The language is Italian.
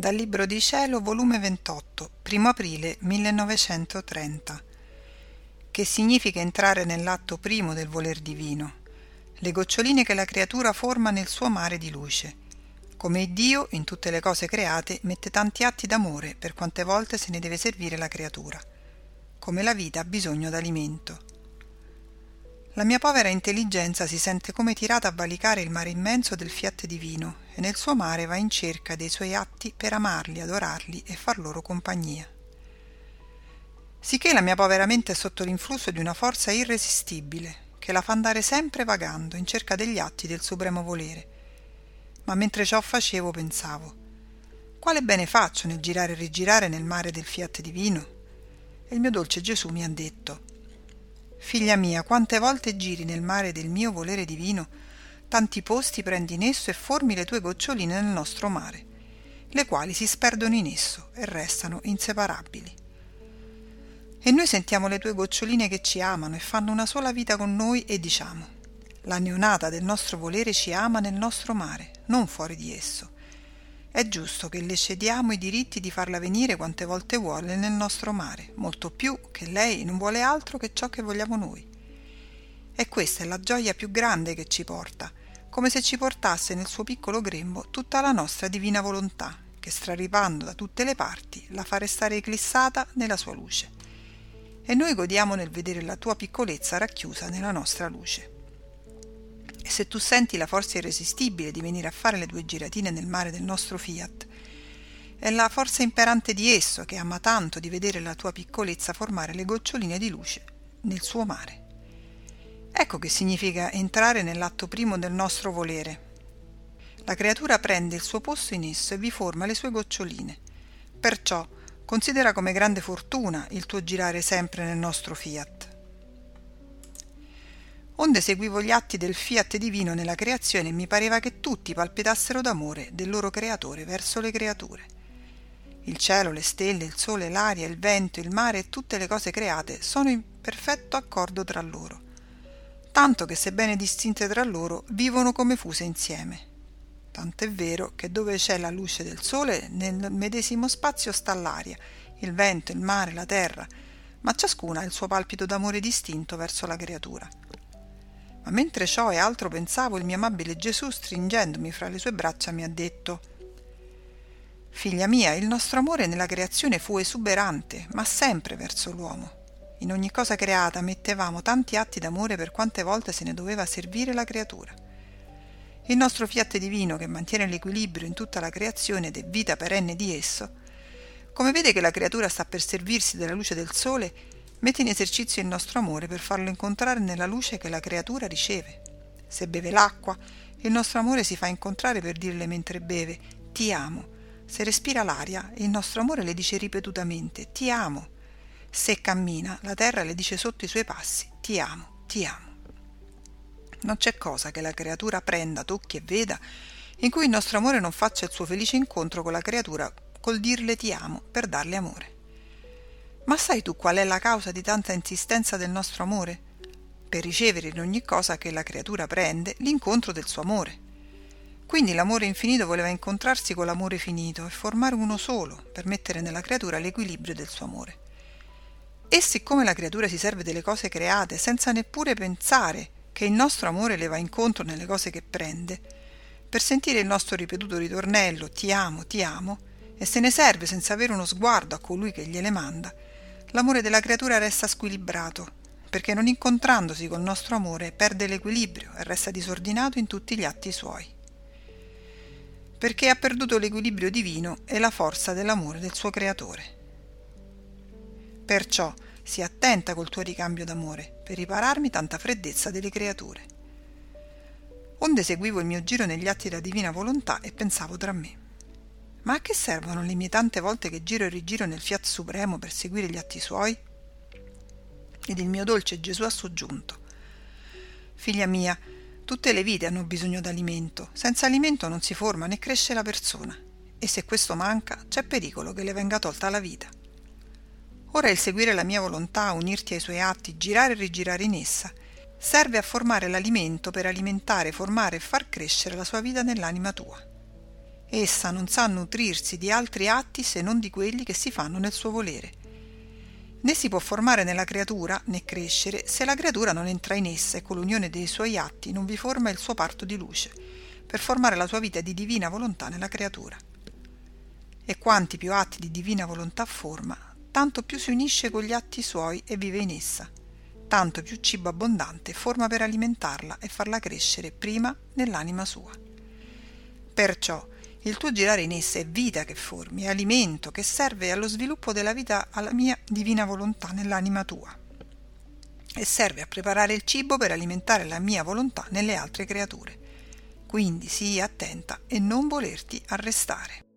Dal Libro di Cielo, volume 28, 1 aprile 1930. Che significa entrare nell'atto primo del voler divino? Le goccioline che la creatura forma nel suo mare di luce. Come Dio, in tutte le cose create, mette tanti atti d'amore per quante volte se ne deve servire la creatura. Come la vita ha bisogno d'alimento. La mia povera intelligenza si sente come tirata a valicare il mare immenso del fiat divino e nel suo mare va in cerca dei suoi atti per amarli, adorarli e far loro compagnia. Sicché la mia povera mente è sotto l'influsso di una forza irresistibile che la fa andare sempre vagando in cerca degli atti del supremo volere. Ma mentre ciò facevo pensavo, quale bene faccio nel girare e rigirare nel mare del fiat divino? E il mio dolce Gesù mi ha detto, Figlia mia, quante volte giri nel mare del mio volere divino, tanti posti prendi in esso e formi le tue goccioline nel nostro mare, le quali si sperdono in esso e restano inseparabili. E noi sentiamo le tue goccioline che ci amano e fanno una sola vita con noi e diciamo, la neonata del nostro volere ci ama nel nostro mare, non fuori di esso. È giusto che le cediamo i diritti di farla venire quante volte vuole nel nostro mare, molto più che lei non vuole altro che ciò che vogliamo noi. E questa è la gioia più grande che ci porta, come se ci portasse nel suo piccolo grembo tutta la nostra divina volontà, che straripando da tutte le parti la fa restare eclissata nella sua luce. E noi godiamo nel vedere la tua piccolezza racchiusa nella nostra luce. E se tu senti la forza irresistibile di venire a fare le due giratine nel mare del nostro fiat, è la forza imperante di esso che ama tanto di vedere la tua piccolezza formare le goccioline di luce nel suo mare. Ecco che significa entrare nell'atto primo del nostro volere. La creatura prende il suo posto in esso e vi forma le sue goccioline. Perciò considera come grande fortuna il tuo girare sempre nel nostro fiat onde seguivo gli atti del fiat divino nella creazione e mi pareva che tutti palpitassero d'amore del loro creatore verso le creature. Il cielo, le stelle, il sole, l'aria, il vento, il mare e tutte le cose create sono in perfetto accordo tra loro, tanto che sebbene distinte tra loro vivono come fuse insieme. Tanto è vero che dove c'è la luce del sole, nel medesimo spazio sta l'aria, il vento, il mare, la terra, ma ciascuna ha il suo palpito d'amore distinto verso la creatura. Ma mentre ciò e altro pensavo, il mio amabile Gesù, stringendomi fra le sue braccia, mi ha detto Figlia mia, il nostro amore nella creazione fu esuberante, ma sempre verso l'uomo. In ogni cosa creata mettevamo tanti atti d'amore per quante volte se ne doveva servire la creatura. Il nostro fiat divino, che mantiene l'equilibrio in tutta la creazione ed è vita perenne di esso, come vede che la creatura sta per servirsi della luce del sole, mette in esercizio il nostro amore per farlo incontrare nella luce che la creatura riceve. Se beve l'acqua, il nostro amore si fa incontrare per dirle mentre beve ti amo. Se respira l'aria, il nostro amore le dice ripetutamente ti amo. Se cammina, la terra le dice sotto i suoi passi ti amo, ti amo. Non c'è cosa che la creatura prenda, tocchi e veda in cui il nostro amore non faccia il suo felice incontro con la creatura col dirle ti amo per darle amore. Ma sai tu qual è la causa di tanta insistenza del nostro amore? Per ricevere in ogni cosa che la creatura prende l'incontro del suo amore. Quindi l'amore infinito voleva incontrarsi con l'amore finito e formare uno solo per mettere nella creatura l'equilibrio del suo amore. E siccome la creatura si serve delle cose create senza neppure pensare che il nostro amore le va incontro nelle cose che prende, per sentire il nostro ripetuto ritornello ti amo, ti amo, e se ne serve senza avere uno sguardo a colui che gliele manda, l'amore della creatura resta squilibrato, perché non incontrandosi col nostro amore perde l'equilibrio e resta disordinato in tutti gli atti suoi. Perché ha perduto l'equilibrio divino e la forza dell'amore del suo creatore. Perciò sii attenta col tuo ricambio d'amore per ripararmi tanta freddezza delle creature. Onde seguivo il mio giro negli atti della divina volontà e pensavo tra me. Ma a che servono le mie tante volte che giro e rigiro nel Fiat Supremo per seguire gli atti suoi? Ed il mio dolce Gesù ha soggiunto. Figlia mia, tutte le vite hanno bisogno d'alimento. Senza alimento non si forma né cresce la persona. E se questo manca, c'è pericolo che le venga tolta la vita. Ora il seguire la mia volontà, unirti ai suoi atti, girare e rigirare in essa, serve a formare l'alimento per alimentare, formare e far crescere la sua vita nell'anima tua Essa non sa nutrirsi di altri atti se non di quelli che si fanno nel suo volere. Né si può formare nella creatura, né crescere, se la creatura non entra in essa e con l'unione dei suoi atti non vi forma il suo parto di luce, per formare la sua vita di divina volontà nella creatura. E quanti più atti di divina volontà forma, tanto più si unisce con gli atti suoi e vive in essa, tanto più cibo abbondante forma per alimentarla e farla crescere prima nell'anima sua. Perciò il tuo girare in essa è vita che formi, è alimento che serve allo sviluppo della vita alla mia divina volontà nell'anima tua e serve a preparare il cibo per alimentare la mia volontà nelle altre creature. Quindi sii attenta e non volerti arrestare.